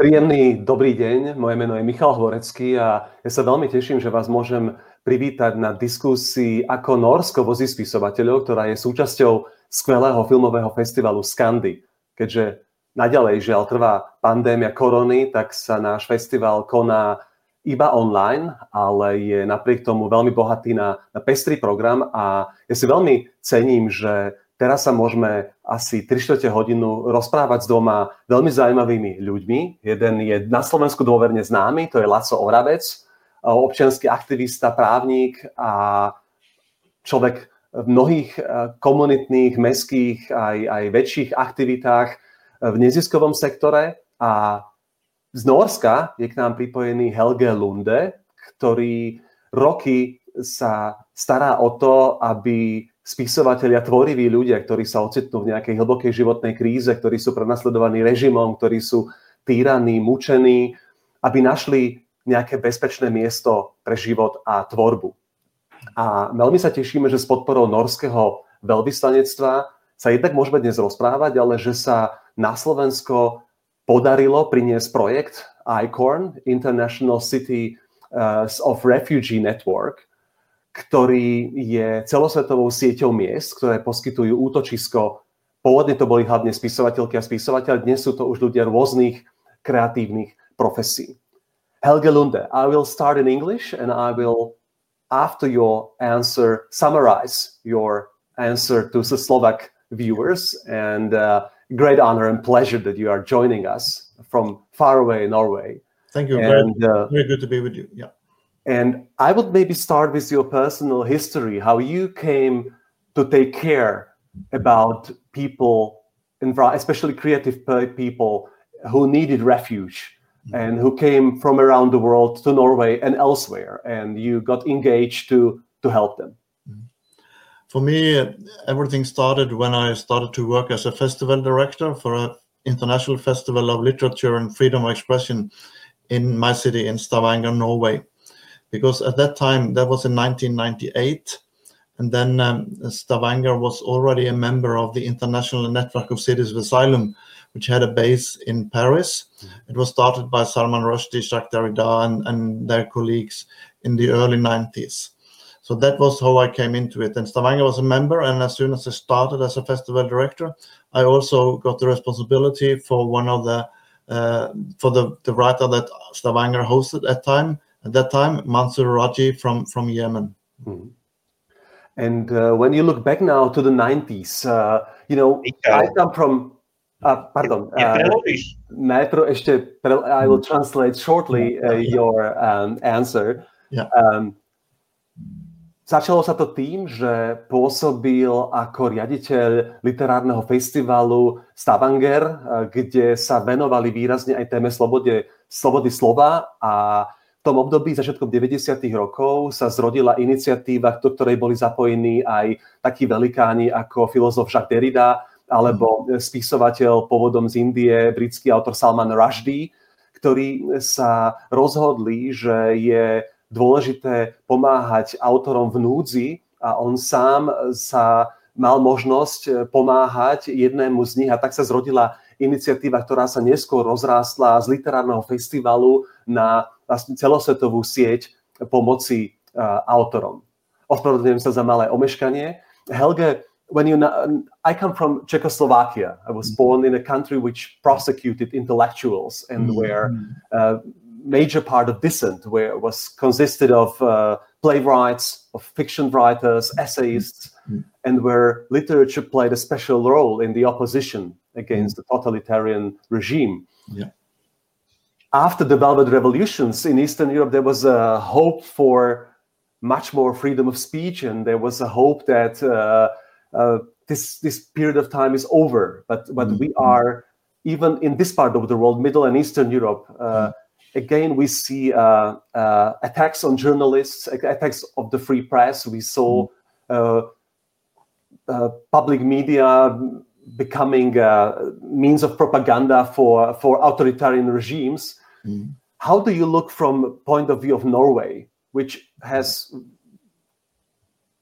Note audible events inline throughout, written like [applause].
Príjemný dobrý deň, moje meno je Michal Hvorecký a ja sa veľmi teším, že vás môžem privítať na diskusii ako Norsko vozí spisovateľov, ktorá je súčasťou skvelého filmového festivalu Skandy. Keďže naďalej žiaľ trvá pandémia korony, tak sa náš festival koná iba online, ale je napriek tomu veľmi bohatý na, na pestrý program a ja si veľmi cením, že Teraz sa môžeme asi 3 hodinu rozprávať s dvoma veľmi zaujímavými ľuďmi. Jeden je na Slovensku dôverne známy, to je Laco Oravec, občianský aktivista, právnik a človek v mnohých e, komunitných, mestských aj, aj väčších aktivitách v neziskovom sektore. A z Norska je k nám pripojený Helge Lunde, ktorý roky sa stará o to, aby spisovatelia, tvoriví ľudia, ktorí sa ocitnú v nejakej hlbokej životnej kríze, ktorí sú prenasledovaní režimom, ktorí sú týraní, mučení, aby našli nejaké bezpečné miesto pre život a tvorbu. A veľmi sa tešíme, že s podporou norského veľvyslanectva sa jednak môžeme dnes rozprávať, ale že sa na Slovensko podarilo priniesť projekt ICORN, International City uh, of Refugee Network, ktorý je celosvetovou sieťou miest, ktoré poskytujú útočisko. Pôvodne to boli hlavne spisovateľky a spisovateľ, dnes sú to už ľudia rôznych kreatívnych profesí. Helge Lunde, I will start in English and I will, after your answer, summarize your answer to the Slovak viewers. And uh, great honor and pleasure that you are joining us from far away Norway. Thank you. And, very, uh, very good to be with you. Yeah. And I would maybe start with your personal history, how you came to take care about people, especially creative people who needed refuge mm-hmm. and who came from around the world to Norway and elsewhere, and you got engaged to to help them. Mm-hmm. For me, everything started when I started to work as a festival director for an international festival of literature and freedom of expression in my city in Stavanger, Norway because at that time that was in 1998 and then um, Stavanger was already a member of the International Network of Cities of Asylum, which had a base in Paris. It was started by Salman Rushdie, Jacques Derrida, and, and, their colleagues in the early 90s. So that was how I came into it. And Stavanger was a member, and as soon as I started as a festival director, I also got the responsibility for one of the uh, for the, the writer that Stavanger hosted at time, at that time, Mansour Raji from, from Yemen. Mm-hmm. And uh, when you look back now to the 90s, uh, you know, I come from, uh, pardon, uh, ešte, I will translate shortly uh, your um, answer. Yeah. Um, Začalo sa to tým, že pôsobil ako riaditeľ literárneho festivalu Stavanger, uh, kde sa venovali výrazne aj téme slobode, slobody slova a v tom období začiatkom 90. rokov sa zrodila iniciatíva, do ktorej boli zapojení aj takí velikáni ako filozof Jacques Derrida alebo mhm. spisovateľ pôvodom z Indie, britský autor Salman Rushdie, ktorí sa rozhodli, že je dôležité pomáhať autorom v núdzi a on sám sa mal možnosť pomáhať jednému z nich a tak sa zrodila iniciatíva, ktorá sa neskôr rozrástla z literárneho festivalu na vlastne celosvetovú sieť pomoci uh, autorom. Ospravedlňujem sa za malé omeškanie. Helge, when you I come from Czechoslovakia. I was born in a country which prosecuted intellectuals and mm-hmm. where a major part of dissent where was consisted of uh, playwrights, of fiction writers, essayists, and where literature played a special role in the opposition against the totalitarian regime. Yeah after the Velvet Revolutions in Eastern Europe, there was a hope for much more freedom of speech, and there was a hope that uh, uh, this this period of time is over. But but mm-hmm. we are even in this part of the world, Middle and Eastern Europe. Uh, mm-hmm. Again, we see uh, uh, attacks on journalists, attacks of the free press. We saw mm-hmm. uh, public media becoming a means of propaganda for for authoritarian regimes Mm. How do you look from point of view of Norway, which has,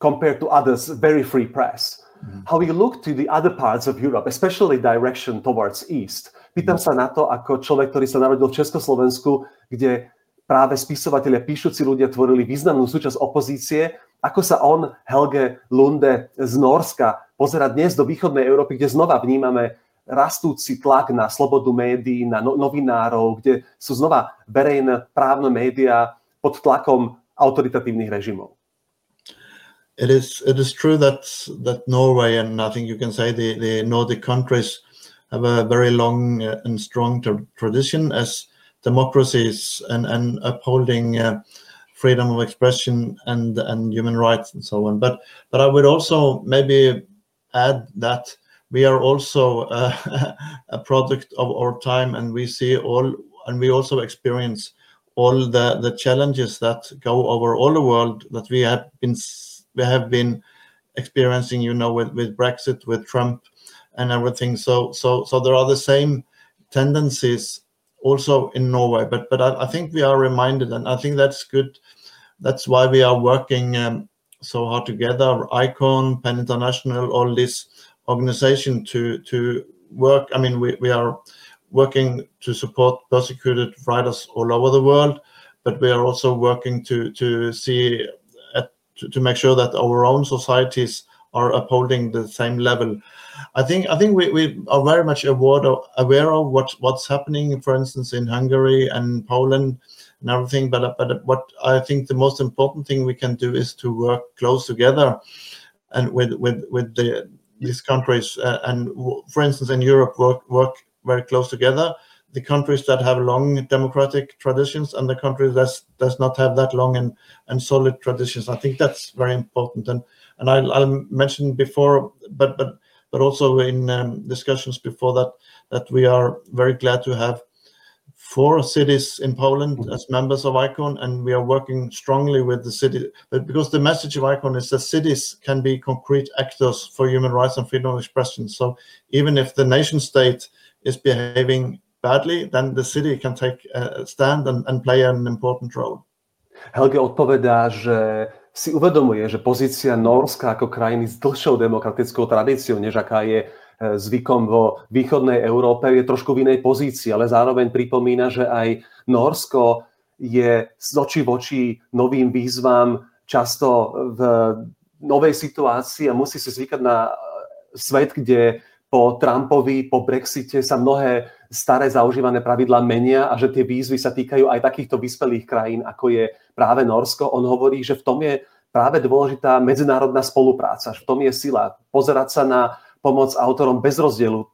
compared to others, very free press? mm. how you look to the other parts of Europe, especially direction towards east. Pýtam sa na to, ako človek, ktorý sa narodil v Československu, kde práve spisovatelia, píšuci ľudia tvorili významnú súčasť opozície, ako sa on, Helge Lunde z Norska, pozera dnes do východnej Európy, kde znova vnímame rastúci tlak na slobodu médií, na no, novinárov, kde sú znova verejné právne médiá pod tlakom autoritatívnych režimov. It is it is true that that Norway and I think you can say the, the Nordic countries have a very long and strong tra tradition as democracies and and upholding uh, freedom of expression and and human rights and so on. But but I would also maybe add that we are also uh, [laughs] a product of our time and we see all and we also experience all the the challenges that go over all the world that we have been we have been experiencing you know with with brexit with trump and everything. So so so there are the same tendencies also in norway but but i, I think we are reminded and i think that's good. That's why we are working um, so hard together. Icon pen international all this organization to to work. I mean, we, we are working to support persecuted writers all over the world, but we are also working to to see at, to, to make sure that our own societies are upholding the same level. I think I think we, we are very much aware of, aware of what what's happening, for instance, in Hungary and Poland and everything. But but what I think the most important thing we can do is to work close together, and with with with the these countries uh, and for instance in europe work work very close together. The countries that have long democratic traditions and the countries that does not have that long and, and solid traditions. I think that's very important. And and i'll, I'll mention before but but but also in um, discussions before that that we are very glad to have four cities in Poland mm-hmm. as members of ICON, and we are working strongly with the city. But because the message of ICON is that cities can be concrete actors for human rights and freedom of expression. So even if the nation state is behaving badly, then the city can take a stand and, and play an important role. Helge odpovedá, že si uvedomuje, že pozícia Norska ako krajiny s dlhšou demokratickou tradíciou, než aká je zvykom vo východnej Európe, je trošku v inej pozícii, ale zároveň pripomína, že aj Norsko je z očí v oči novým výzvam, často v novej situácii a musí si zvykať na svet, kde po Trumpovi, po Brexite sa mnohé staré zaužívané pravidlá menia a že tie výzvy sa týkajú aj takýchto vyspelých krajín, ako je práve Norsko. On hovorí, že v tom je práve dôležitá medzinárodná spolupráca, že v tom je sila pozerať sa na pomoc autorom bez rozdielu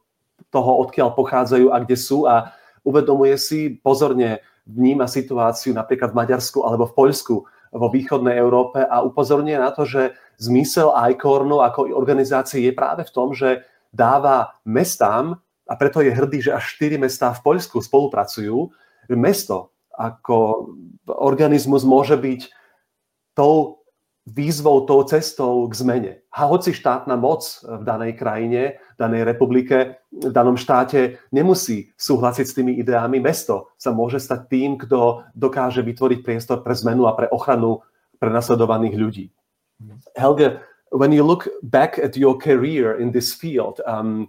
toho, odkiaľ pochádzajú a kde sú. A uvedomuje si, pozorne vníma situáciu napríklad v Maďarsku alebo v Poľsku vo východnej Európe a upozorňuje na to, že zmysel ICORNu ako organizácie je práve v tom, že dáva mestám, a preto je hrdý, že až 4 mestá v Poľsku spolupracujú, mesto ako organizmus môže byť tou výzvou, tou cestou k zmene. A hoci štátna moc v danej krajine, v danej republike, v danom štáte nemusí súhlasiť s tými ideami, mesto sa môže stať tým, kto dokáže vytvoriť priestor pre zmenu a pre ochranu prenasledovaných ľudí. Helge, when you look back at your career in this field, um,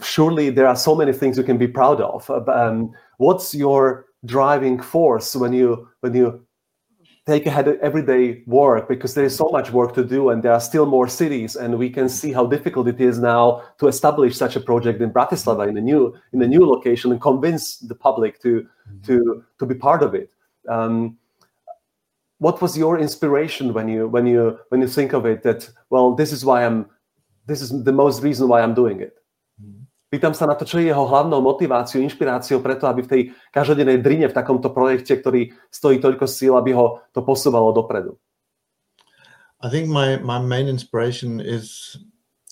surely there are so many things you can be proud of. Um, what's your driving force when you when you take ahead everyday work because there is so much work to do and there are still more cities and we can see how difficult it is now to establish such a project in Bratislava in a new in a new location and convince the public to mm-hmm. to to be part of it. Um, what was your inspiration when you when you when you think of it that well this is why I'm this is the most reason why I'm doing it? Pýtam sa na to, čo je jeho hlavnou motiváciou, inšpiráciou preto, aby v tej každodennej drine v takomto projekte, ktorý stojí toľko síl, aby ho to posúvalo dopredu. I think my, my main inspiration is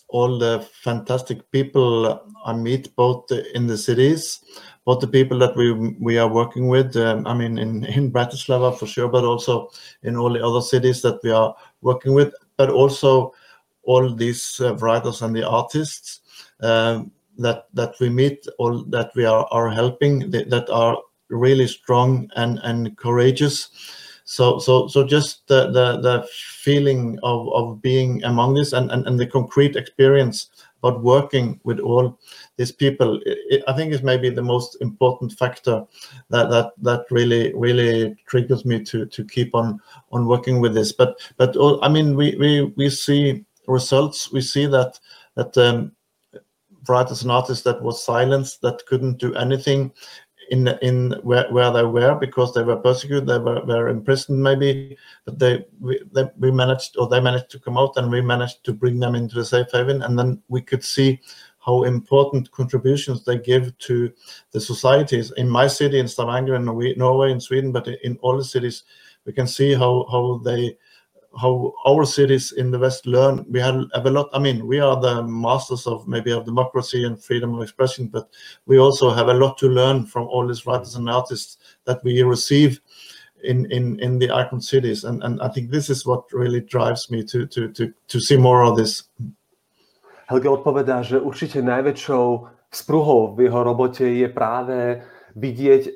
all the fantastic people I meet both in the cities, both the people that we we are working with. Um, I mean, in in Bratislava for sure, but also in all the other cities that we are working with, but also all these uh, writers and the artists. Um, that that we meet or that we are, are helping that, are really strong and and courageous. So so so just the the, the feeling of of being among this and, and and the concrete experience about working with all these people it, i think is maybe the most important factor that that that really really triggers me to to keep on on working with this. But but all, i mean we we we see results. We see that that um writers and artists that was silenced that couldn't do anything in in where, where they were because they were persecuted, they were, were imprisoned maybe, but they we, they we managed or they managed to come out and we managed to bring them into a safe haven, and then we could see how important contributions they give to the societies. In my city in Stavanger in Norway in Sweden, but in all the cities we can see how how they how our cities in the West learn. We have, have a lot. I mean, we are the masters of maybe of democracy and freedom of expression, but we also have a lot to learn from all these writers and artists that we receive in in in the icon cities. And and I think this is what really drives me to to to to see more of this. Helge odpovedá, že určite najväčšou spruhou v jeho robote je práve vidieť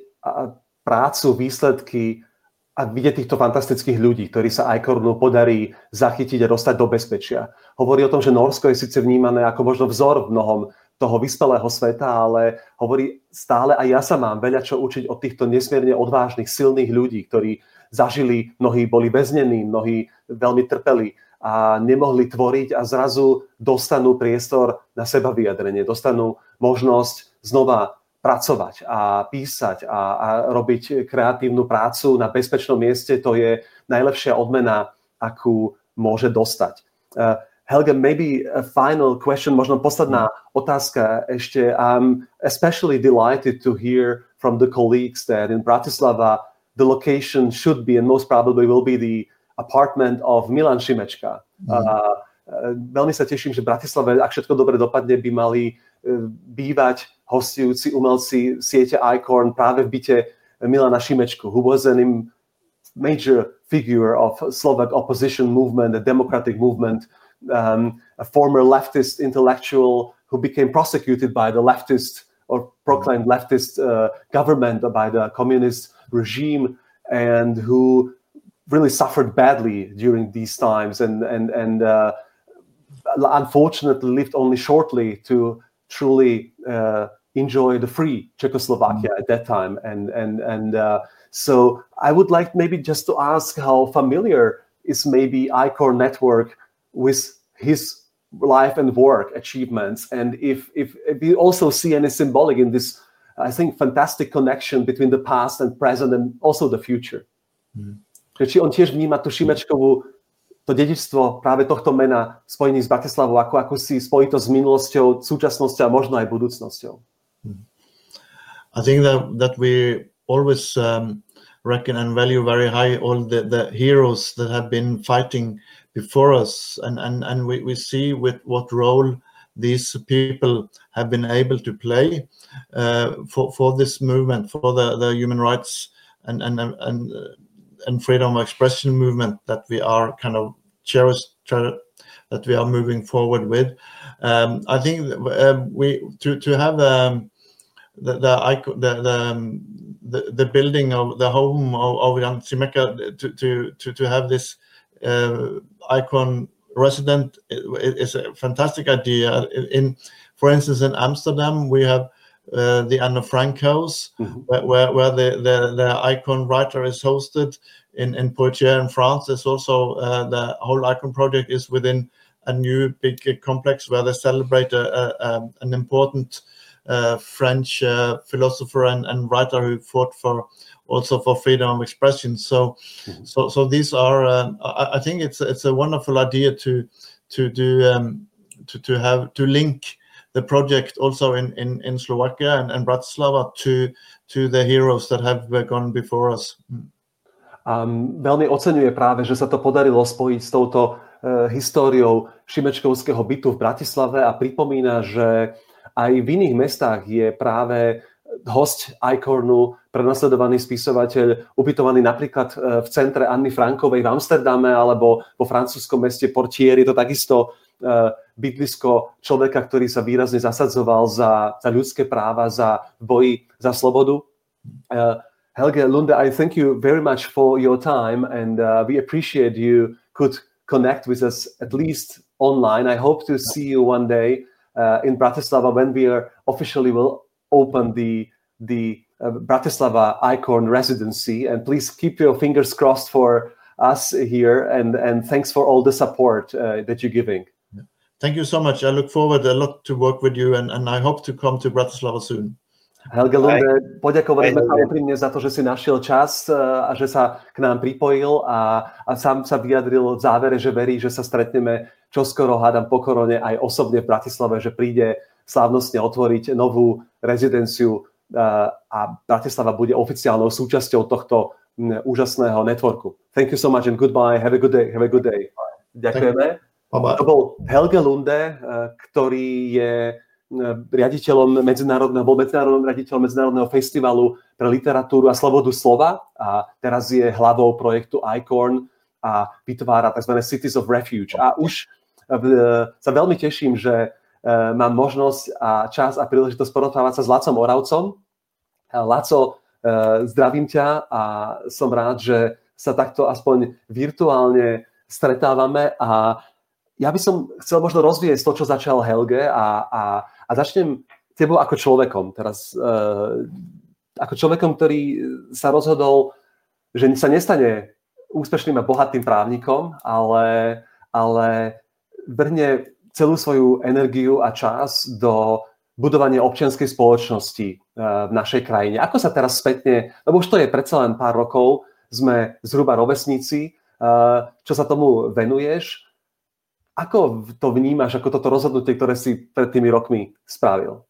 prácu, výsledky a vidieť týchto fantastických ľudí, ktorí sa Icornu podarí zachytiť a dostať do bezpečia. Hovorí o tom, že Norsko je síce vnímané ako možno vzor v mnohom toho vyspelého sveta, ale hovorí stále aj ja sa mám veľa čo učiť od týchto nesmierne odvážnych, silných ľudí, ktorí zažili, mnohí boli väznení, mnohí veľmi trpeli a nemohli tvoriť a zrazu dostanú priestor na seba vyjadrenie, dostanú možnosť znova pracovať a písať a, a robiť kreatívnu prácu na bezpečnom mieste, to je najlepšia odmena, akú môže dostať. Uh, Helga, maybe a final question, možno posledná otázka ešte. I'm especially delighted to hear from the colleagues that in Bratislava the location should be and most probably will be the apartment of Milan Šimečka. Mm. Uh, veľmi sa teším, že v Bratislave, ak všetko dobre dopadne, by mali bývať hostujúci umelci siete ICORN práve v byte Milana Šimečku, who was a major figure of Slovak opposition movement, the democratic movement, um, a former leftist intellectual who became prosecuted by the leftist or proclaimed leftist uh, government by the communist regime and who really suffered badly during these times and and and uh, unfortunately lived only shortly to truly uh, enjoy the free Czechoslovakia mm. at that time. And and and uh, so I would like maybe just to ask how familiar is maybe ICOR network with his life and work achievements, and if if, if you also see any symbolic in this, I think fantastic connection between the past and present and also the future. Mm. On tiež vníma tú Šimečkovú to dedičstvo práve tohto mena spojení s Bratislavou ako, spojitosť s minulosťou, súčasnosťou a možno aj budúcnosťou. I think that that we always um, reckon and value very high all the, the heroes that have been fighting before us, and and and we, we see with what role these people have been able to play uh, for for this movement, for the, the human rights and and and and freedom of expression movement that we are kind of cherished that we are moving forward with. Um, I think uh, we to to have um, the the the, the, um, the, the building of the home of, of Jan Simeka to, to, to, to have this uh, icon resident is a fantastic idea. In, for instance, in Amsterdam, we have uh, the Anne Frank House, mm-hmm. where, where, where the, the, the icon writer is hosted. In, in Poitiers in France, there's also uh, the whole icon project is within a new big complex where they celebrate a, a, um, an important uh, French uh, philosopher and, and writer who fought for also for freedom of expression. So, mm-hmm. so, so these are. Uh, I, I, think it's it's a wonderful idea to to do um, to to have to link the project also in in, in Slovakia and, and Bratislava to to the heroes that have gone before us. Um, veľmi oceňuje práve, že sa to podarilo spojiť s touto uh, históriou Šimečkovského bytu v Bratislave a pripomína, že aj v iných mestách je práve host Icornu, prenasledovaný spisovateľ, ubytovaný napríklad e, v centre Anny Frankovej v Amsterdame alebo vo francúzskom meste Portier. Je to takisto e, bydlisko človeka, ktorý sa výrazne zasadzoval za, za ľudské práva, za boji za slobodu. E, Helge Lunde, I thank you very much for your time, and uh, we appreciate you could connect with us at least online. I hope to see you one day uh, in Bratislava when we are officially will open the the uh, Bratislava Icon residency. And please keep your fingers crossed for us here. And and thanks for all the support uh, that you're giving. Thank you so much. I look forward a lot to work with you, and, and I hope to come to Bratislava soon. Helge Lunde, poďakovali sme sa úprimne za to, že si našiel čas e, a že sa k nám pripojil a, a sám sa vyjadril v závere, že verí, že sa stretneme čoskoro, hádam po korone, aj osobne v Bratislave, že príde slávnostne otvoriť novú rezidenciu e, a Bratislava bude oficiálnou súčasťou tohto úžasného networku. Thank you so much and goodbye. Have a good day. Have a good day. Ďakujeme. To bol Helge Lunde, e, ktorý je riaditeľom medzinárodného, bol medzinárodným riaditeľom Medzinárodného festivalu pre literatúru a slobodu slova a teraz je hlavou projektu ICORN a vytvára tzv. Cities of Refuge. A už sa veľmi teším, že mám možnosť a čas a príležitosť porozprávať sa s Lacom Oravcom. Laco, zdravím ťa a som rád, že sa takto aspoň virtuálne stretávame a ja by som chcel možno rozvíjať to, čo začal Helge a, a a začnem tebou ako človekom. Teraz uh, ako človekom, ktorý sa rozhodol, že sa nestane úspešným a bohatým právnikom, ale, ale vrhne celú svoju energiu a čas do budovania občianskej spoločnosti uh, v našej krajine. Ako sa teraz spätne, lebo už to je predsa len pár rokov, sme zhruba rovesníci, uh, čo sa tomu venuješ, ako to vnímaš, ako toto rozhodnutie, ktoré si pred tými rokmi spravil?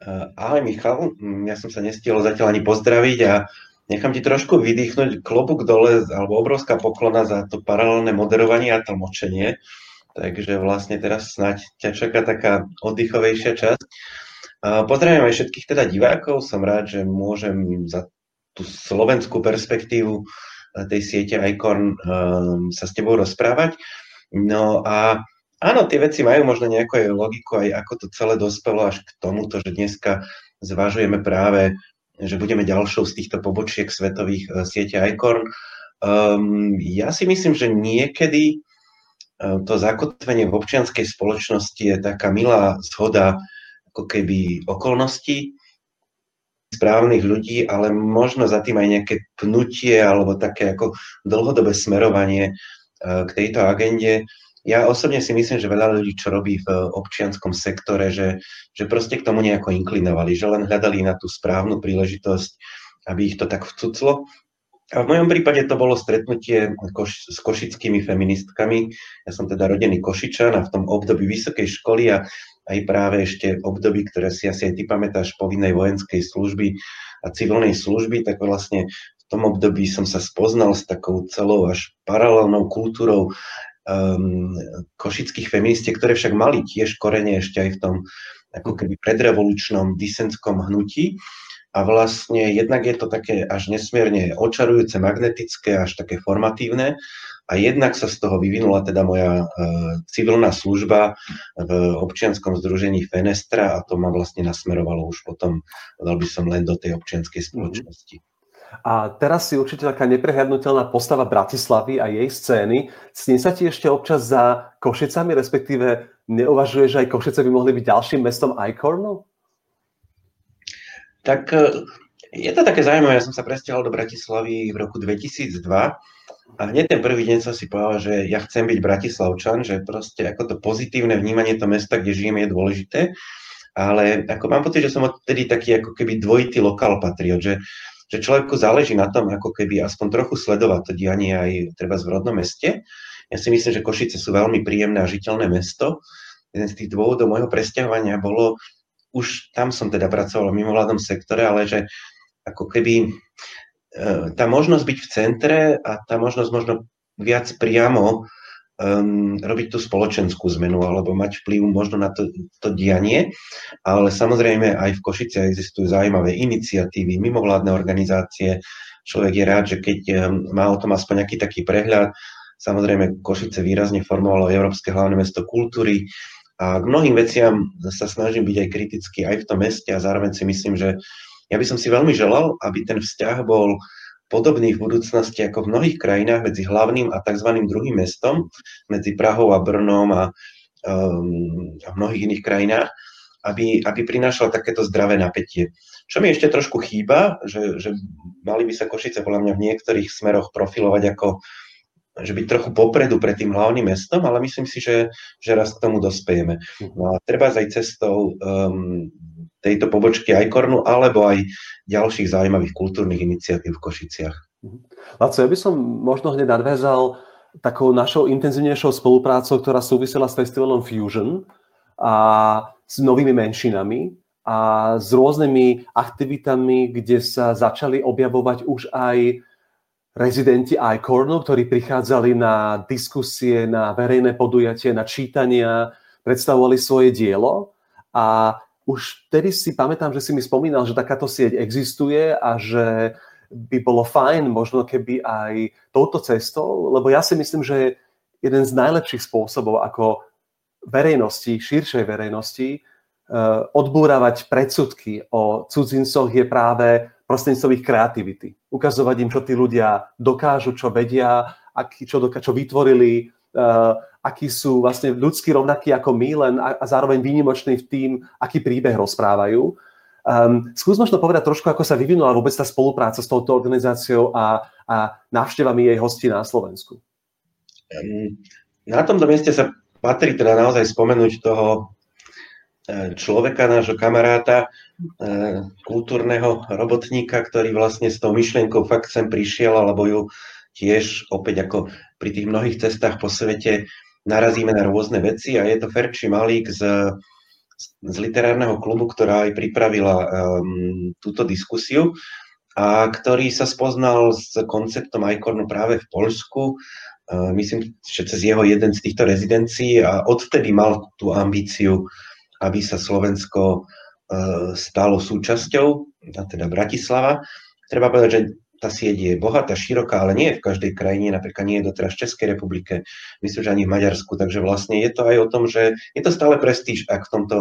Uh, ahoj Michal, mm, ja som sa nestihol zatiaľ ani pozdraviť a nechám ti trošku vydýchnuť klobúk dole, alebo obrovská poklona za to paralelné moderovanie a tlmočenie. Takže vlastne teraz snáď ťa čaká taká oddychovejšia časť. Uh, pozdravím aj všetkých teda divákov, som rád, že môžem za tú slovenskú perspektívu tej siete ICORN sa s tebou rozprávať. No a áno, tie veci majú možno nejakú aj logiku, aj ako to celé dospelo až k tomuto, že dneska zvažujeme práve, že budeme ďalšou z týchto pobočiek svetových uh, siete ICORN. Um, ja si myslím, že niekedy uh, to zakotvenie v občianskej spoločnosti je taká milá zhoda ako keby okolností, správnych ľudí, ale možno za tým aj nejaké pnutie alebo také ako dlhodobé smerovanie k tejto agende. Ja osobne si myslím, že veľa ľudí, čo robí v občianskom sektore, že, že proste k tomu nejako inklinovali, že len hľadali na tú správnu príležitosť, aby ich to tak vcuclo. A v mojom prípade to bolo stretnutie koš, s košickými feministkami. Ja som teda rodený Košičan a v tom období vysokej školy a aj práve ešte období, ktoré si asi aj ty pamätáš, povinnej vojenskej služby a civilnej služby, tak vlastne tom období som sa spoznal s takou celou až paralelnou kultúrou um, košických feministiek, ktoré však mali tiež korene ešte aj v tom ako keby predrevolučnom disenskom hnutí. A vlastne jednak je to také až nesmierne očarujúce, magnetické, až také formatívne. A jednak sa z toho vyvinula teda moja uh, civilná služba v občianskom združení Fenestra a to ma vlastne nasmerovalo už potom, dal by som len do tej občianskej mhm. spoločnosti. A teraz si určite taká neprehľadnutelná postava Bratislavy a jej scény. Sní sa ti ešte občas za Košicami, respektíve neuvažuješ, že aj Košice by mohli byť ďalším mestom Icornu? Tak e, je to také zaujímavé. Ja som sa presťahol do Bratislavy v roku 2002 a hneď ten prvý deň som si povedal, že ja chcem byť Bratislavčan, že proste ako to pozitívne vnímanie to mesta, kde žijem, je dôležité. Ale ako mám pocit, že som odtedy taký ako keby dvojitý lokál patriot, že že človeku záleží na tom, ako keby aspoň trochu sledovať to dianie aj treba v rodnom meste. Ja si myslím, že Košice sú veľmi príjemné a žiteľné mesto. Jeden z tých dôvodov môjho presťahovania bolo, už tam som teda pracoval v mimovládnom sektore, ale že ako keby e, tá možnosť byť v centre a tá možnosť možno viac priamo um, robiť tú spoločenskú zmenu alebo mať vplyv možno na to, to dianie, ale samozrejme aj v Košice existujú zaujímavé iniciatívy, mimovládne organizácie. Človek je rád, že keď um, má o tom aspoň nejaký taký prehľad, samozrejme Košice výrazne formovalo Európske hlavné mesto kultúry, a k mnohým veciam sa snažím byť aj kritický aj v tom meste a zároveň si myslím, že ja by som si veľmi želal, aby ten vzťah bol podobný v budúcnosti ako v mnohých krajinách medzi hlavným a tzv. druhým mestom, medzi Prahou a Brnom a, um, a v mnohých iných krajinách, aby, aby prinášal takéto zdravé napätie. Čo mi ešte trošku chýba, že, že mali by sa Košice podľa mňa v niektorých smeroch profilovať ako že byť trochu popredu pred tým hlavným mestom, ale myslím si, že, že raz k tomu dospejeme. No a treba aj cestou um, tejto pobočky Ajkornu, alebo aj ďalších zaujímavých kultúrnych iniciatív v Košiciach. Mhm. Laco, ja by som možno hneď nadväzal takou našou intenzívnejšou spoluprácou, ktorá súvisela s festivalom Fusion a s novými menšinami a s rôznymi aktivitami, kde sa začali objavovať už aj rezidenti ICORNu, ktorí prichádzali na diskusie, na verejné podujatie, na čítania, predstavovali svoje dielo a už vtedy si pamätám, že si mi spomínal, že takáto sieť existuje a že by bolo fajn možno keby aj touto cestou, lebo ja si myslím, že jeden z najlepších spôsobov, ako verejnosti, širšej verejnosti, eh, odbúravať predsudky o cudzincoch je práve prostredníctvom ich kreativity. Ukazovať im, čo tí ľudia dokážu, čo vedia, aký, čo, doká- čo vytvorili, akí sú vlastne ľudskí rovnakí ako my, len a, a zároveň výnimoční v tým, aký príbeh rozprávajú. Um, skús možno povedať trošku, ako sa vyvinula vôbec tá spolupráca s touto organizáciou a, a návštevami jej hostí na Slovensku. Um, na tomto mieste sa patrí teda naozaj spomenúť toho E, človeka, nášho kamaráta, e, kultúrneho robotníka, ktorý vlastne s tou myšlienkou fakt sem prišiel, alebo ju tiež opäť ako pri tých mnohých cestách po svete narazíme na rôzne veci a je to Ferči Malík z, z literárneho klubu, ktorá aj pripravila um, túto diskusiu a ktorý sa spoznal s konceptom Icornu práve v Poľsku, uh, myslím, že cez jeho jeden z týchto rezidencií a odvtedy mal tú ambíciu aby sa Slovensko e, stalo súčasťou, a teda Bratislava. Treba povedať, že tá sieť je bohatá, široká, ale nie je v každej krajine, napríklad nie je doteraz v Českej republike, myslím, že ani v Maďarsku, takže vlastne je to aj o tom, že je to stále prestíž, ak v tomto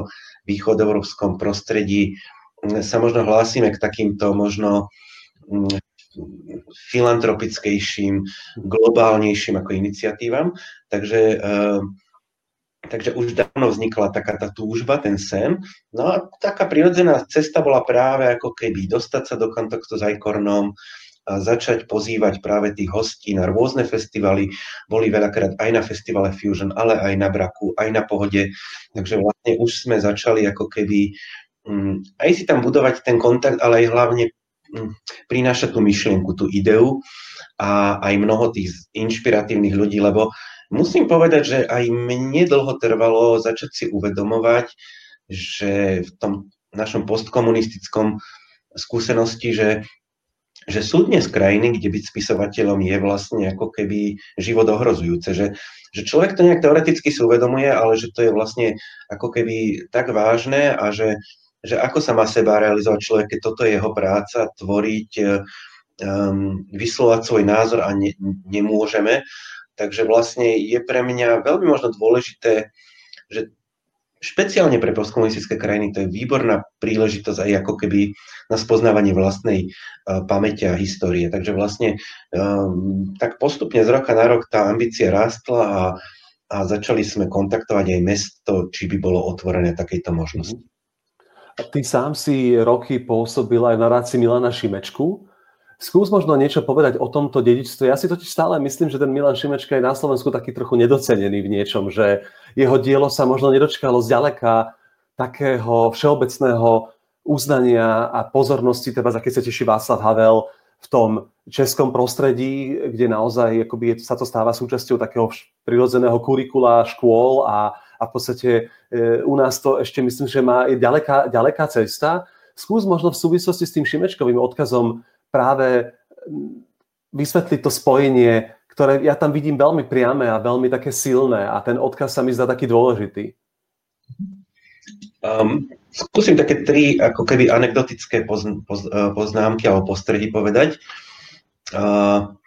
východoeurópskom prostredí sa možno hlásime k takýmto možno filantropickejším, globálnejším ako iniciatívam. Takže uh, Takže už dávno vznikla taká tá túžba, ten sen. No a taká prirodzená cesta bola práve ako keby dostať sa do kontaktu s Ajkornom, a začať pozývať práve tých hostí na rôzne festivaly. Boli veľakrát aj na festivale Fusion, ale aj na Braku, aj na Pohode. Takže vlastne už sme začali ako keby um, aj si tam budovať ten kontakt, ale aj hlavne um, prinášať tú myšlienku, tú ideu a aj mnoho tých inšpiratívnych ľudí, lebo Musím povedať, že aj mne dlho trvalo začať si uvedomovať, že v tom našom postkomunistickom skúsenosti, že, že sú dnes krajiny, kde byť spisovateľom je vlastne ako keby život ohrozujúce, že, že človek to nejak teoreticky si uvedomuje, ale že to je vlastne ako keby tak vážne a že, že ako sa má seba realizovať človek, keď toto je jeho práca, tvoriť, um, vyslovať svoj názor a ne, nemôžeme. Takže vlastne je pre mňa veľmi možno dôležité, že špeciálne pre postkomunistické krajiny to je výborná príležitosť aj ako keby na spoznávanie vlastnej uh, pamäte a histórie. Takže vlastne um, tak postupne z roka na rok tá ambícia rástla a, a začali sme kontaktovať aj mesto, či by bolo otvorené takejto možnosti. Ty sám si roky pôsobil aj na ráci Milana Šimečku. Skús možno niečo povedať o tomto dedičstve. Ja si totiž stále myslím, že ten Milan Šimečka je na Slovensku taký trochu nedocenený v niečom, že jeho dielo sa možno nedočkalo zďaleka takého všeobecného uznania a pozornosti, teda za keď sa teší Václav Havel v tom českom prostredí, kde naozaj akoby sa to stáva súčasťou takého prirodzeného kurikula škôl a, a v podstate e, u nás to ešte myslím, že má je ďaleká, ďaleká cesta. Skús možno v súvislosti s tým Šimečkovým odkazom práve mm, vysvetliť to spojenie, ktoré ja tam vidím veľmi priame a veľmi také silné a ten odkaz sa mi zdá taký dôležitý. Um, skúsim také tri ako keby anekdotické poz, poz, eh, poznámky alebo postrehy povedať. Uh,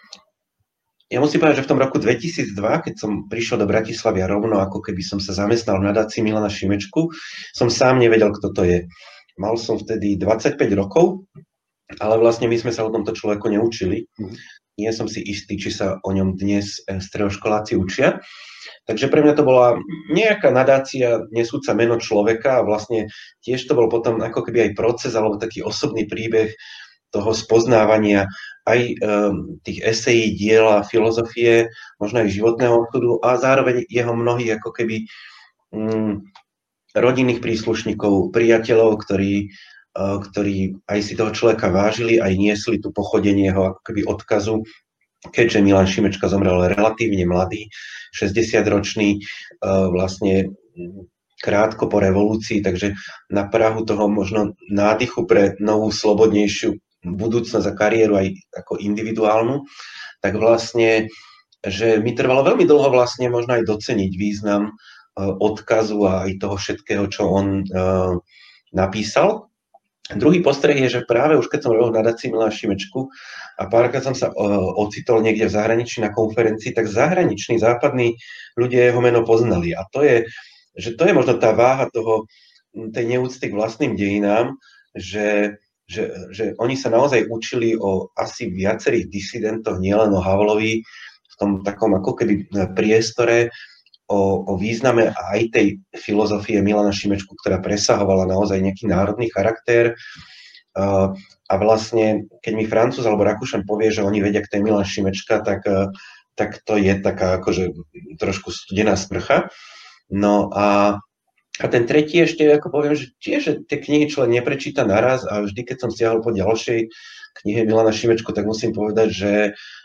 ja musím povedať, že v tom roku 2002, keď som prišiel do Bratislavy a rovno ako keby som sa zamestnal v nadácii Milana Šimečku, som sám nevedel, kto to je. mal som vtedy 25 rokov, ale vlastne my sme sa o tomto človeku neučili. Nie som si istý, či sa o ňom dnes eh, stredoškoláci učia. Takže pre mňa to bola nejaká nadácia nesúca meno človeka a vlastne tiež to bol potom ako keby aj proces alebo taký osobný príbeh toho spoznávania aj um, tých esejí, diela, filozofie, možno aj životného odchodu a zároveň jeho mnohých ako keby um, rodinných príslušníkov, priateľov, ktorí, ktorí aj si toho človeka vážili, aj niesli tu pochodenie jeho ako keby odkazu, keďže Milan Šimečka zomrel relatívne mladý, 60-ročný, uh, vlastne krátko po revolúcii, takže na Prahu toho možno nádychu pre novú, slobodnejšiu budúcnosť a kariéru aj ako individuálnu, tak vlastne, že mi trvalo veľmi dlho vlastne možno aj doceniť význam e, odkazu a aj toho všetkého, čo on napísal. Druhý postreh je, že práve už keď som robil nadácii Milá Šimečku a párkrát som sa uh, ocitol niekde v zahraničí na konferencii, tak zahraniční západní ľudia jeho meno poznali. A to je, že to je možno tá váha toho, tej neúcty k vlastným dejinám, že že, že oni sa naozaj učili o asi viacerých disidentoch, nielen o Havlovi, v tom takom ako keby priestore o, o význame aj tej filozofie Milana Šimečku, ktorá presahovala naozaj nejaký národný charakter. A vlastne, keď mi Francúz alebo Rakúšan povie, že oni vedia, kto je Milan Šimečka, tak, uh, tak to je taká akože trošku studená sprcha. No a a ten tretí ešte, ako poviem, že tiež tie knihy človek neprečíta naraz a vždy, keď som stiahol po ďalšej knihe Milana Šimečko, tak musím povedať, že,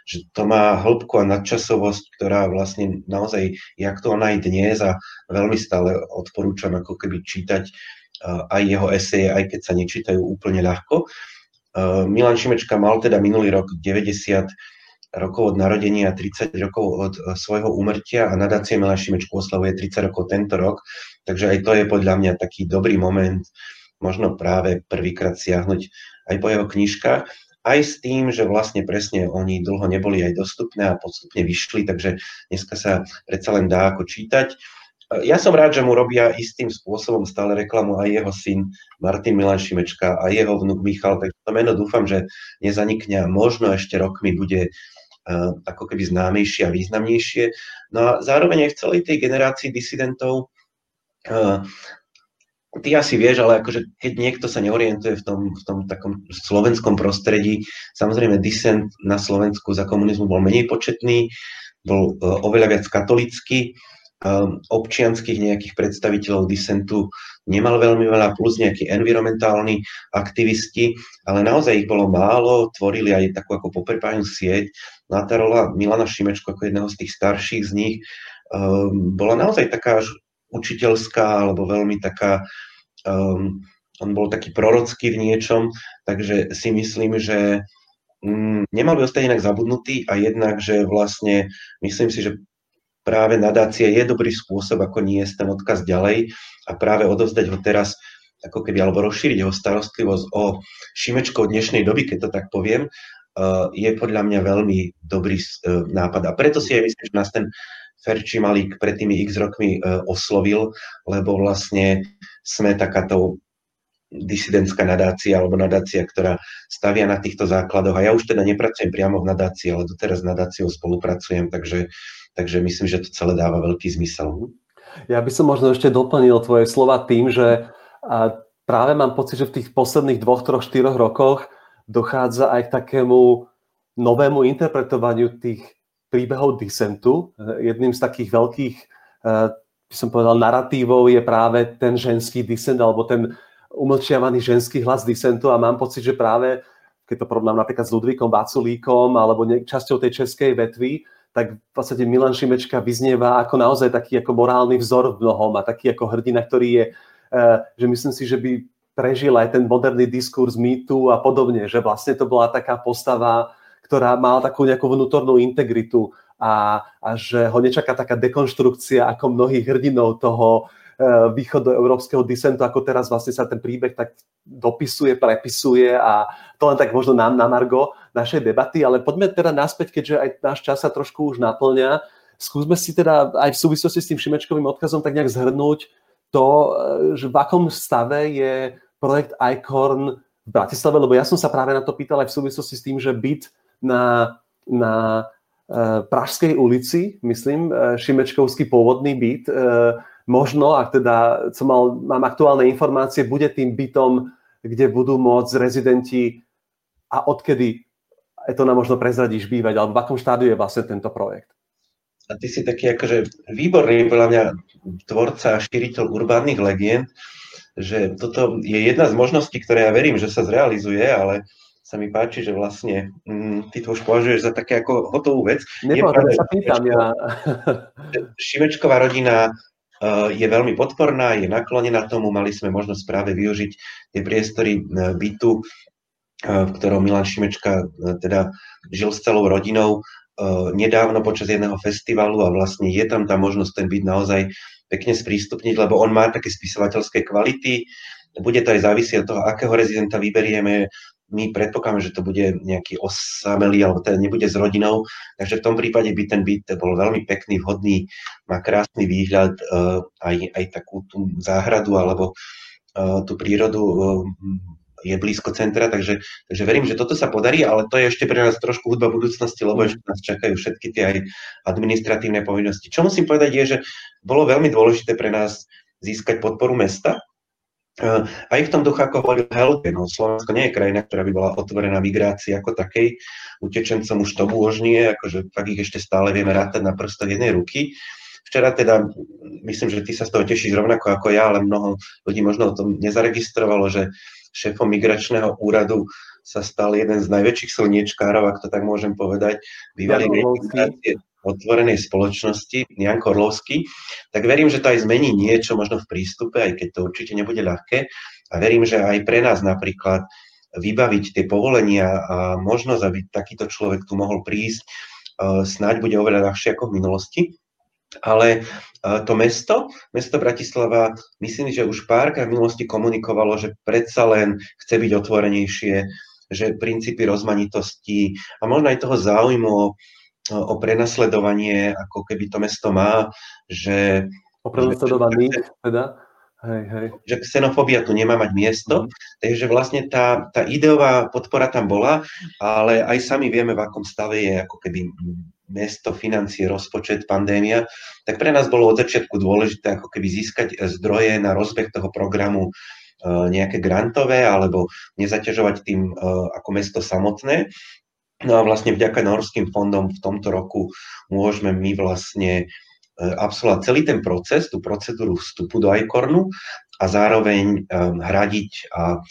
že to má hĺbku a nadčasovosť, ktorá vlastne naozaj je aktuálna aj dnes a veľmi stále odporúčam ako keby čítať aj jeho eseje, aj keď sa nečítajú úplne ľahko. Milan Šimečka mal teda minulý rok 90 rokov od narodenia a 30 rokov od svojho úmrtia a nadácia Milana Šimečku oslavuje 30 rokov tento rok. Takže aj to je podľa mňa taký dobrý moment, možno práve prvýkrát siahnuť aj po jeho knižkách, aj s tým, že vlastne presne oni dlho neboli aj dostupné a postupne vyšli, takže dneska sa predsa len dá ako čítať. Ja som rád, že mu robia istým spôsobom stále reklamu aj jeho syn Martin Milan Šimečka a jeho vnúk Michal, takže to meno dúfam, že nezanikne a možno ešte rokmi bude uh, ako keby známejšie a významnejšie. No a zároveň aj v celej tej generácii disidentov Uh, ty asi vieš, ale akože keď niekto sa neorientuje v tom, v tom takom slovenskom prostredí, samozrejme dissent na Slovensku za komunizmu bol menej početný, bol uh, oveľa viac katolický, um, občianských nejakých predstaviteľov disentu nemal veľmi veľa, plus nejakí environmentálni aktivisti, ale naozaj ich bolo málo, tvorili aj takú ako poprepájnu sieť. No a tá rola Milana Šimečko ako jedného z tých starších z nich um, bola naozaj taká učiteľská alebo veľmi taká, um, on bol taký prorocký v niečom, takže si myslím, že um, nemal by ostať inak zabudnutý a jednak, že vlastne myslím si, že práve nadácia je dobrý spôsob, ako niesť ten odkaz ďalej a práve odovzdať ho teraz ako keby, alebo rozšíriť jeho starostlivosť o Šimečko dnešnej doby, keď to tak poviem, uh, je podľa mňa veľmi dobrý uh, nápad. A preto si aj myslím, že nás ten Ferči Malík pred tými x rokmi e, oslovil, lebo vlastne sme takáto disidentská nadácia alebo nadácia, ktorá stavia na týchto základoch. A ja už teda nepracujem priamo v nadácii, ale doteraz s nadáciou spolupracujem, takže, takže myslím, že to celé dáva veľký zmysel. Ja by som možno ešte doplnil tvoje slova tým, že práve mám pocit, že v tých posledných dvoch, troch, štyroch rokoch dochádza aj k takému novému interpretovaniu tých príbehov disentu. Jedným z takých veľkých, eh, by som povedal, narratívov je práve ten ženský disent alebo ten umlčiavaný ženský hlas disentu a mám pocit, že práve keď to porovnám napríklad s Ludvíkom Vaculíkom alebo časťou tej českej vetvy, tak v podstate Milan Šimečka vyznieva ako naozaj taký ako morálny vzor v mnohom a taký ako hrdina, ktorý je, eh, že myslím si, že by prežil aj ten moderný diskurs mýtu a podobne, že vlastne to bola taká postava, ktorá mala takú nejakú vnútornú integritu a, a že ho nečaká taká dekonštrukcia ako mnohých hrdinov toho e, východoeurópskeho disentu, ako teraz vlastne sa ten príbeh tak dopisuje, prepisuje a to len tak možno nám na margo našej debaty, ale poďme teda naspäť, keďže aj náš čas sa trošku už naplňa. Skúsme si teda aj v súvislosti s tým Šimečkovým odkazom tak nejak zhrnúť to, e, že v akom stave je projekt ICORN v Bratislave, lebo ja som sa práve na to pýtal aj v súvislosti s tým, že byt na, na uh, Pražskej ulici, myslím, uh, Šimečkovský pôvodný byt, uh, možno, ak teda som mal, mám aktuálne informácie, bude tým bytom, kde budú môcť rezidenti a odkedy aj to nám možno prezradíš bývať, alebo v akom štádiu je vlastne tento projekt? A ty si taký akože výborný, podľa mňa, tvorca a šíriteľ urbánnych legend, že toto je jedna z možností, ktoré ja verím, že sa zrealizuje, ale sa mi páči, že vlastne mm, ty to už považuješ za také ako hotovú vec. Nepovedal, sa pýtam ja. Šimečková rodina uh, je veľmi podporná, je naklonená tomu, mali sme možnosť práve využiť tie priestory uh, bytu, uh, v ktorom Milan Šimečka teda žil s celou rodinou nedávno počas jedného festivalu a vlastne je tam tá možnosť ten byt naozaj pekne sprístupniť, lebo on má také spisovateľské kvality. Bude to aj závisieť od toho, akého rezidenta vyberieme my predpokladáme, že to bude nejaký osamelý, alebo teda nebude s rodinou, takže v tom prípade by ten byt bol veľmi pekný, vhodný, má krásny výhľad, uh, aj, aj takú tú záhradu alebo uh, tú prírodu uh, je blízko centra, takže, takže verím, že toto sa podarí, ale to je ešte pre nás trošku hudba budúcnosti, lebo ešte nás čakajú všetky tie aj administratívne povinnosti. Čo musím povedať je, že bolo veľmi dôležité pre nás získať podporu mesta, v tom duchu, ako hovoril Helge, no Slovensko nie je krajina, ktorá by bola otvorená migrácii ako takej. Utečencom už to bôžnie, akože fakt ich ešte stále vieme rátať na prstoch jednej ruky. Včera teda, myslím, že ty sa z toho tešíš rovnako ako ja, ale mnoho ľudí možno o tom nezaregistrovalo, že šéfom migračného úradu sa stal jeden z najväčších slniečkárov, ak to tak môžem povedať, bývalý ja, otvorenej spoločnosti, Jan Korlovský, tak verím, že to aj zmení niečo možno v prístupe, aj keď to určite nebude ľahké. A verím, že aj pre nás napríklad vybaviť tie povolenia a možnosť, aby takýto človek tu mohol prísť, e, snáď bude oveľa ľahšie ako v minulosti. Ale e, to mesto, mesto Bratislava, myslím, že už párkrát v minulosti komunikovalo, že predsa len chce byť otvorenejšie, že princípy rozmanitosti a možno aj toho záujmu o o prenasledovanie, ako keby to mesto má, že... O prenasledovaných teda? Hej, hej. Že xenofóbia tu nemá mať miesto, mm. takže vlastne tá, tá ideová podpora tam bola, ale aj sami vieme, v akom stave je ako keby mesto, financie, rozpočet, pandémia, tak pre nás bolo od začiatku dôležité ako keby získať zdroje na rozbeh toho programu e, nejaké grantové alebo nezaťažovať tým e, ako mesto samotné. No a vlastne vďaka norským fondom v tomto roku môžeme my vlastne e, absolvovať celý ten proces, tú procedúru vstupu do ICORNu a zároveň um, hradiť a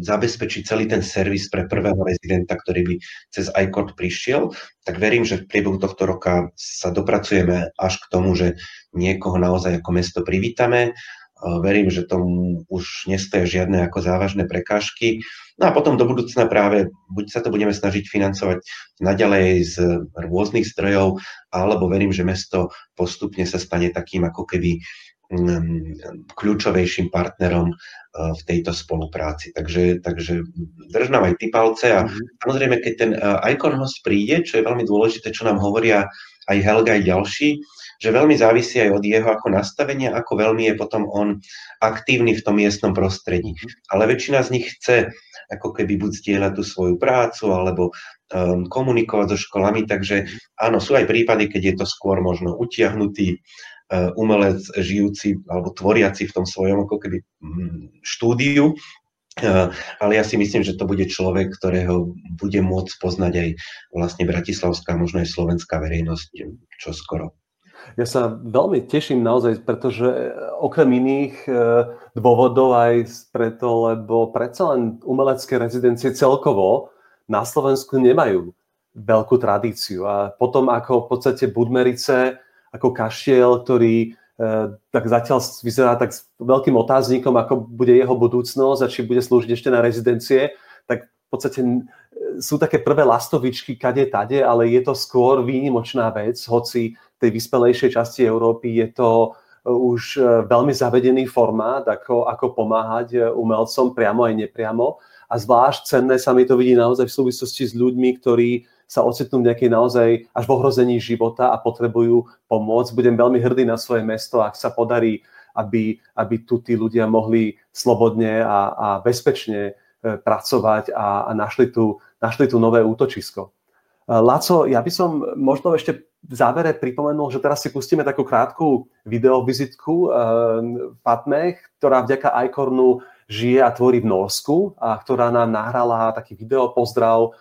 zabezpečiť celý ten servis pre prvého rezidenta, ktorý by cez ICORN prišiel, tak verím, že v priebehu tohto roka sa dopracujeme až k tomu, že niekoho naozaj ako mesto privítame Verím, že tomu už nestoja žiadne ako závažné prekážky. No a potom do budúcna práve buď sa to budeme snažiť financovať naďalej z rôznych zdrojov, alebo verím, že mesto postupne sa stane takým ako keby mm, kľúčovejším partnerom e, v tejto spolupráci. Takže, takže drž nám aj ty palce a mm-hmm. samozrejme, keď ten e, Icon host príde, čo je veľmi dôležité, čo nám hovoria aj Helga, aj ďalší, že veľmi závisí aj od jeho ako nastavenia, ako veľmi je potom on aktívny v tom miestnom prostredí. Ale väčšina z nich chce ako keby buď zdieľať tú svoju prácu, alebo um, komunikovať so školami, takže áno, sú aj prípady, keď je to skôr možno utiahnutý uh, umelec žijúci alebo tvoriaci v tom svojom ako keby um, štúdiu, Uh, ale ja si myslím, že to bude človek, ktorého bude môcť poznať aj vlastne bratislavská, možno aj slovenská verejnosť čo skoro. Ja sa veľmi teším naozaj, pretože e, okrem iných e, dôvodov aj preto, lebo predsa len umelecké rezidencie celkovo na Slovensku nemajú veľkú tradíciu. A potom ako v podstate Budmerice, ako kaštiel, ktorý e, tak zatiaľ vyzerá tak s veľkým otáznikom, ako bude jeho budúcnosť a či bude slúžiť ešte na rezidencie, tak v podstate sú také prvé lastovičky kade tade, ale je to skôr výnimočná vec, hoci tej vyspelejšej časti Európy je to e, už e, veľmi zavedený formát, ako, ako pomáhať e, umelcom priamo aj nepriamo. A zvlášť cenné sa mi to vidí naozaj v súvislosti s ľuďmi, ktorí sa ocitnú v nejakej naozaj až v ohrození života a potrebujú pomôcť. Budem veľmi hrdý na svoje mesto, ak sa podarí aby, aby tu tí ľudia mohli slobodne a, a bezpečne pracovať a, a našli, tu, našli tu nové útočisko. Laco, ja by som možno ešte v závere pripomenul, že teraz si pustíme takú krátku videovizitku Fatme, ktorá vďaka Icornu žije a tvorí v Norsku a ktorá nám nahrala taký video pozdrav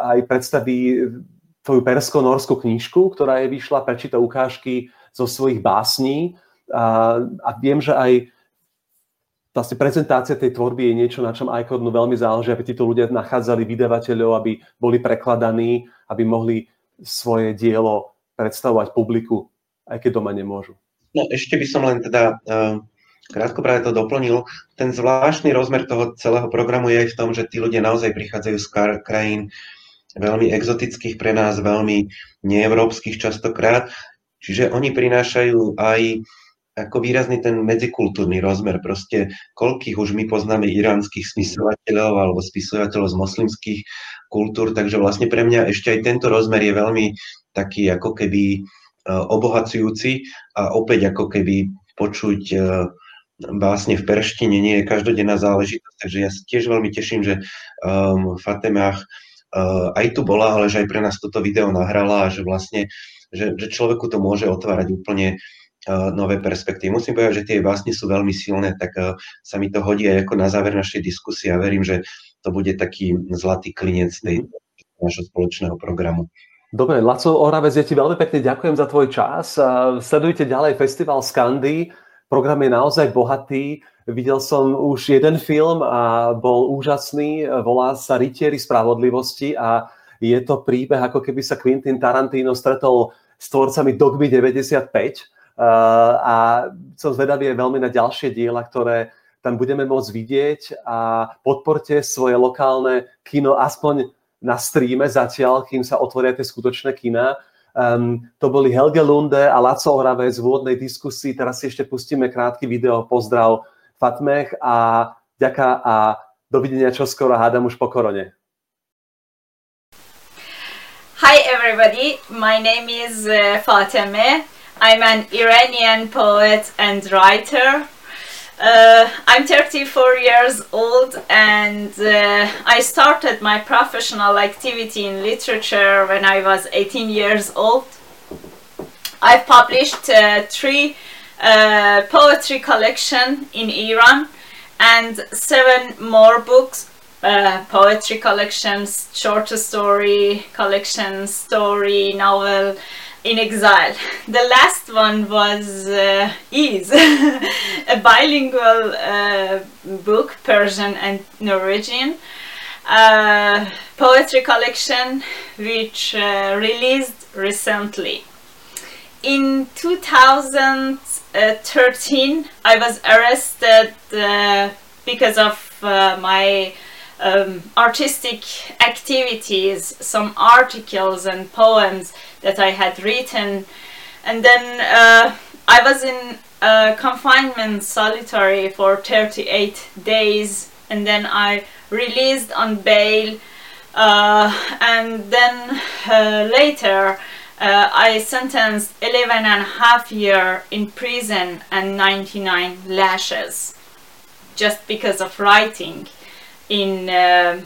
aj predstaví tvoju persko-norskú knižku, ktorá je vyšla, prečíta ukážky zo svojich básní. A, a viem, že aj vlastne prezentácia tej tvorby je niečo, na čom Icornu veľmi záleží, aby títo ľudia nachádzali vydavateľov, aby boli prekladaní, aby mohli svoje dielo predstavovať publiku, aj keď doma nemôžu. No ešte by som len teda uh, krátko práve to doplnil. Ten zvláštny rozmer toho celého programu je aj v tom, že tí ľudia naozaj prichádzajú z krajín veľmi exotických pre nás, veľmi neevropských častokrát. Čiže oni prinášajú aj ako výrazný ten medzikultúrny rozmer. Proste koľkých už my poznáme iránskych spisovateľov alebo spisovateľov z moslimských kultúr, takže vlastne pre mňa ešte aj tento rozmer je veľmi taký ako keby e, obohacujúci a opäť ako keby počuť e, vlastne v perštine nie je každodenná záležitosť, takže ja sa tiež veľmi teším, že um, Fatemách uh, aj tu bola, ale že aj pre nás toto video nahrala a že vlastne, že, že človeku to môže otvárať úplne uh, nové perspektívy. Musím povedať, že tie vlastne sú veľmi silné, tak sa mi to hodí aj ako na záver našej diskusie a verím, že to bude taký zlatý klinec tej našho spoločného programu. Dobre, Laco Oravec, ja ti veľmi pekne ďakujem za tvoj čas. Sledujte ďalej festival Skandy Program je naozaj bohatý. Videl som už jeden film a bol úžasný. Volá sa Rytieri spravodlivosti a je to príbeh, ako keby sa Quentin Tarantino stretol s tvorcami Dogmy 95 a som zvedavý veľmi na ďalšie diela, ktoré tam budeme môcť vidieť a podporte svoje lokálne kino aspoň na streame zatiaľ, kým sa otvoria tie skutočné kina Um, to boli Helge Lunde a Laco Oravec v úvodnej diskusii. Teraz si ešte pustíme krátky video. Pozdrav Fatmech a ďaká a dovidenia čoskoro. Hádam už po korone. Hi everybody, my name is uh, Fateme. I'm an Iranian poet and writer. Uh, I'm 34 years old and uh, I started my professional activity in literature when I was 18 years old. I've published uh, three uh, poetry collection in Iran and seven more books, uh, poetry collections, short story collections, story, novel, in exile. The last one was uh, Is, [laughs] a bilingual uh, book, Persian and Norwegian, uh, poetry collection which uh, released recently. In 2013, I was arrested uh, because of my um, artistic activities, some articles and poems that I had written. And then uh, I was in uh, confinement solitary for 38 days. And then I released on bail. Uh, and then uh, later uh, I sentenced 11 and a half year in prison and 99 lashes. Just because of writing in uh,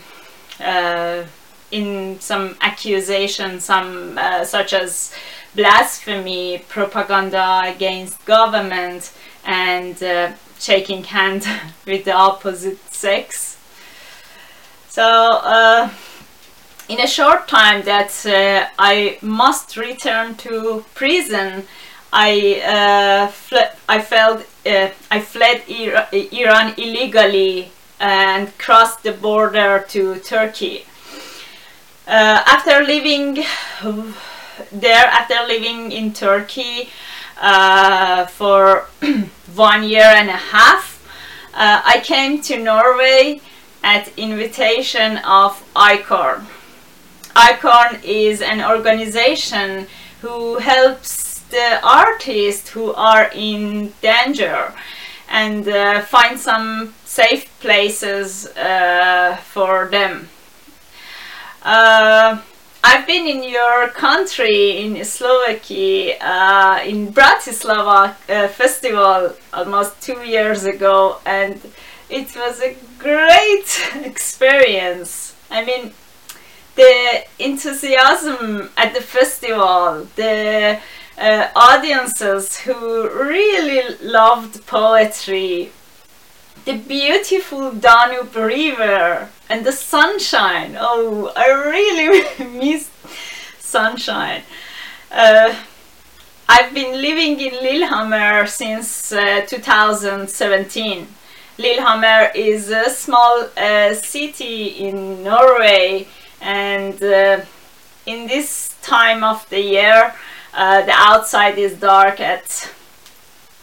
in some accusations, some uh, such as blasphemy, propaganda against government, and uh, shaking hand [laughs] with the opposite sex. So, uh, in a short time that uh, I must return to prison, I uh, I felt uh, I fled Iran illegally and crossed the border to Turkey uh, after living there, after living in Turkey uh, for [clears throat] one year and a half, uh, I came to Norway at invitation of ICORN. ICORN is an organization who helps the artists who are in danger and uh, find some safe places uh, for them. Uh, I've been in your country in Slovakia uh, in Bratislava uh, festival almost two years ago, and it was a great [laughs] experience. I mean, the enthusiasm at the festival, the uh, audiences who really loved poetry, the beautiful Danube River, and the sunshine. Oh, I [laughs] really miss sunshine. Uh, I've been living in Lillehammer since uh, 2017. Lillehammer is a small uh, city in Norway and uh, in this time of the year uh, the outside is dark at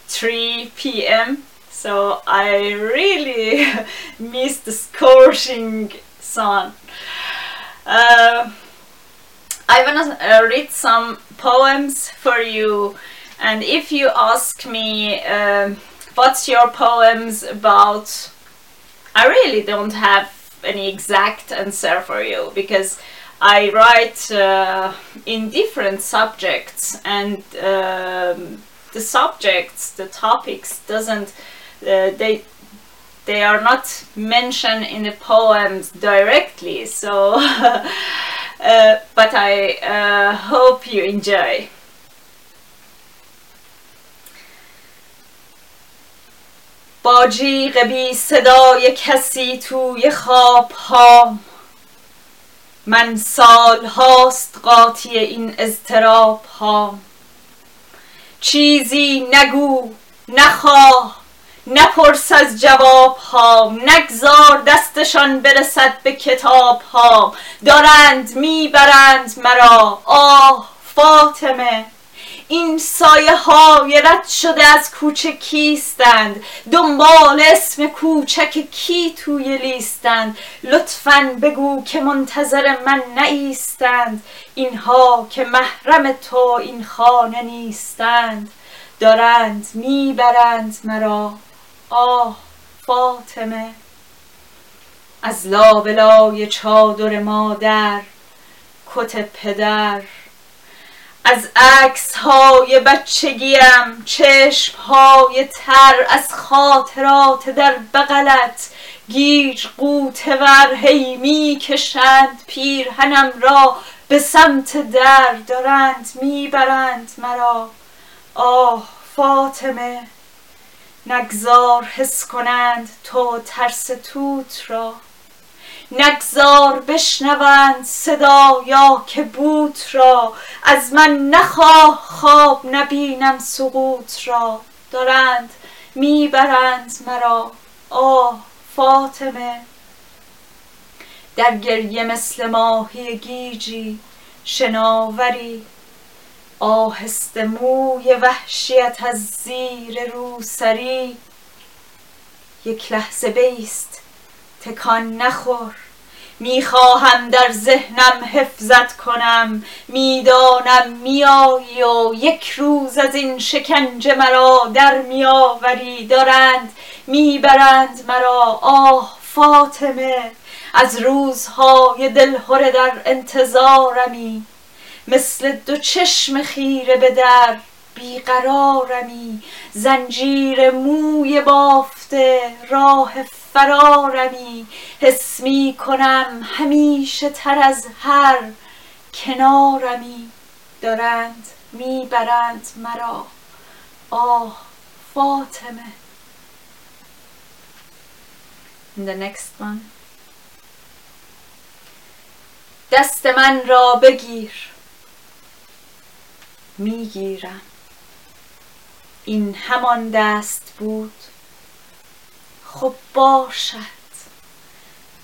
3 p.m so I really [laughs] miss the scorching sun. Uh, I wanna uh, read some poems for you. And if you ask me uh, what's your poems about I really don't have any exact answer for you because I write uh, in different subjects and um, the subjects, the topics doesn't they they are not mentioned in the poems directly so [laughs] uh, but I uh, hope you enjoy. با جیغ بی صدای کسی توی خواب ها من سال هاست قاطی این اضطراب ها چیزی نگو نخواه نپرس از جواب ها نگذار دستشان برسد به کتاب ها دارند می‌برند مرا. آه فاطمه این سایه های رد شده از کوچه کیستند؟ دنبال اسم کوچک کی توی لیستند؟ لطفا بگو که منتظر من نیستند اینها که محرم تو این خانه نیستند. دارند می‌برند مرا. آه فاطمه. از لابلای چادر مادر کت پدر. از عکس های بچگیم چشم های تر. از خاطرات در بغلت گیج قوتور هی می کشند پیرهنم را به سمت در دارند می‌برند مرا. آه فاطمه. نگذار حس کنند تو ترس توت را. نگذار بشنوند صدا یا که بوت را. از من نخواه خواب نبینم سقوط را. دارند می‌برند مرا. آه فاطمه. در گریه مثل ماهی گیجی شناوری. آهسته موی وحشیت از زیر روسری. یک لحظه بیست تکان نخور. می‌خواهم در ذهنم حفظت کنم. می‌دانم میایی و یک روز از این شکنجه مرا در میآوری دارند. می‌برند مرا آه فاطمه. از روزهای دلهره در انتظارمی. مثل دو چشم خیره به در بیقرارمی زنجیر موی بافته راه فرارمی. حس می کنم همیشه تر از هر کنارمی. دارند می‌برند مرا. آه فاطمه. The next one. دست من را بگیر. می‌گیرم. این همان دست بود. خب باشد.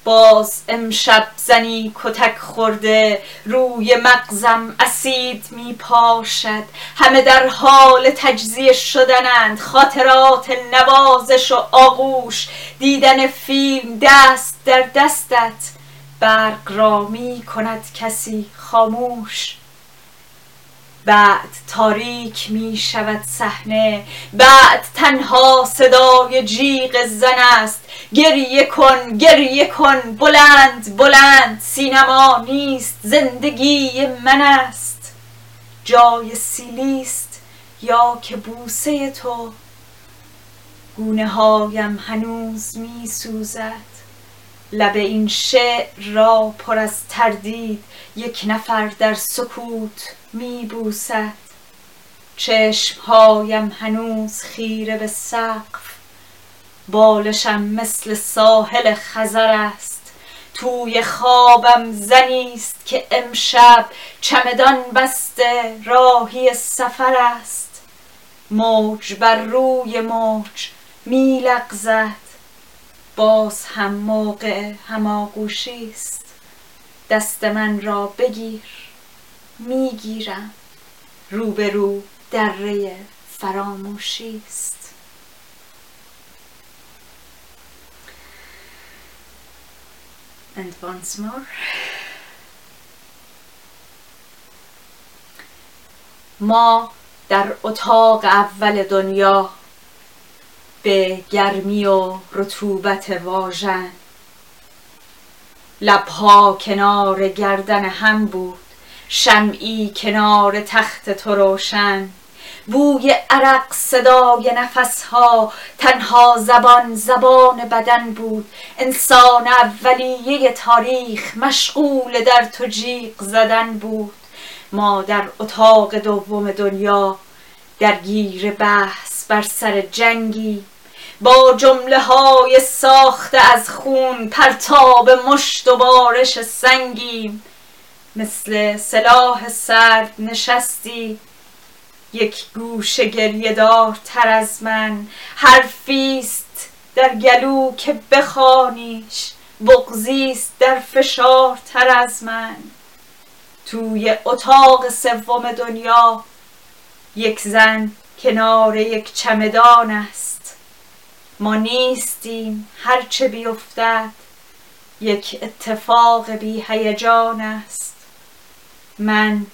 باز امشب زنی کتک خورده روی مغزم اسید می پاشد همه در حال تجزیه شدنند خاطرات نوازش و آغوش. دیدن فیلم دست در دستت. برق را می کند کسی خاموش. بعد تاریک می شود صحنه بعد تنها صدای جیغ زن است. گریه کن گریه کن بلند بلند. سینما نیست زندگی من است. جای سیلیست یا که بوسه تو. گونه هایم هنوز می سوزد. لب این شعر را پر از تردید. یک نفر در سکوت می بوسد چشمهایم هنوز خیره به سقف. بالشم مثل ساحل خزر است. توی خوابم زنیست که امشب چمدان بسته راهی سفر است. موج بر روی موج می لغزد باز هم موقع هماغوشی است. دست من را بگیر. می‌گیرم. روبرو دره فراموشی است. And once more. ما در اتاق اول دنیا به گرمی و رطوبت واژن لبها کنار گردن هم بود. شمعی کنار تخت تو روشن. بوی عرق صدای نفسها تنها زبان زبان بدن بود. انسان اولیه تاریخ مشغول در تو جیغ زدن بود. ما در اتاق دوم دنیا درگیر بحث بر سر جنگی. با جمله های ساخته از خون پرتاب مشت و بارش سنگی مثل سلاح سرد نشستی یک گوش گریه تر از من. حرفیست در گلو که بخوانیش بغزیست در فشار تر از من. توی اتاق سوم دنیا یک زن کنار یک چمدان است. ما نیستیم هرچه بیفتد یک اتفاق بی هیجان است. من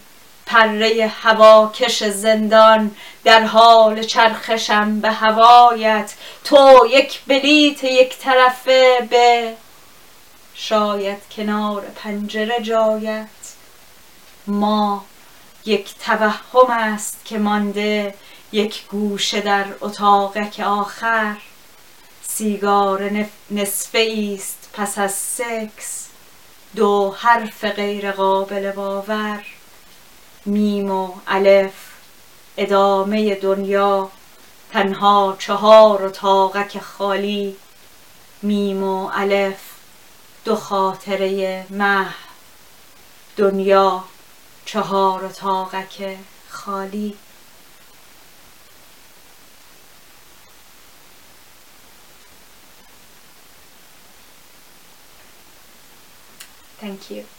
پره هواکش زندان در حال چرخشم به هوایت. تو یک بلیت یک طرفه به شاید کنار پنجره جایت. ما یک توهم است که مانده یک گوشه در اتاقک آخر. سیگار نصفه است پس از سکس. دو حرف غیر قابل باور. میم و الف ادامه دنیا تنها چهار اتاقک خالی. میم و الف دو خاطره مه. دنیا چهار اتاقک خالی. Thank you.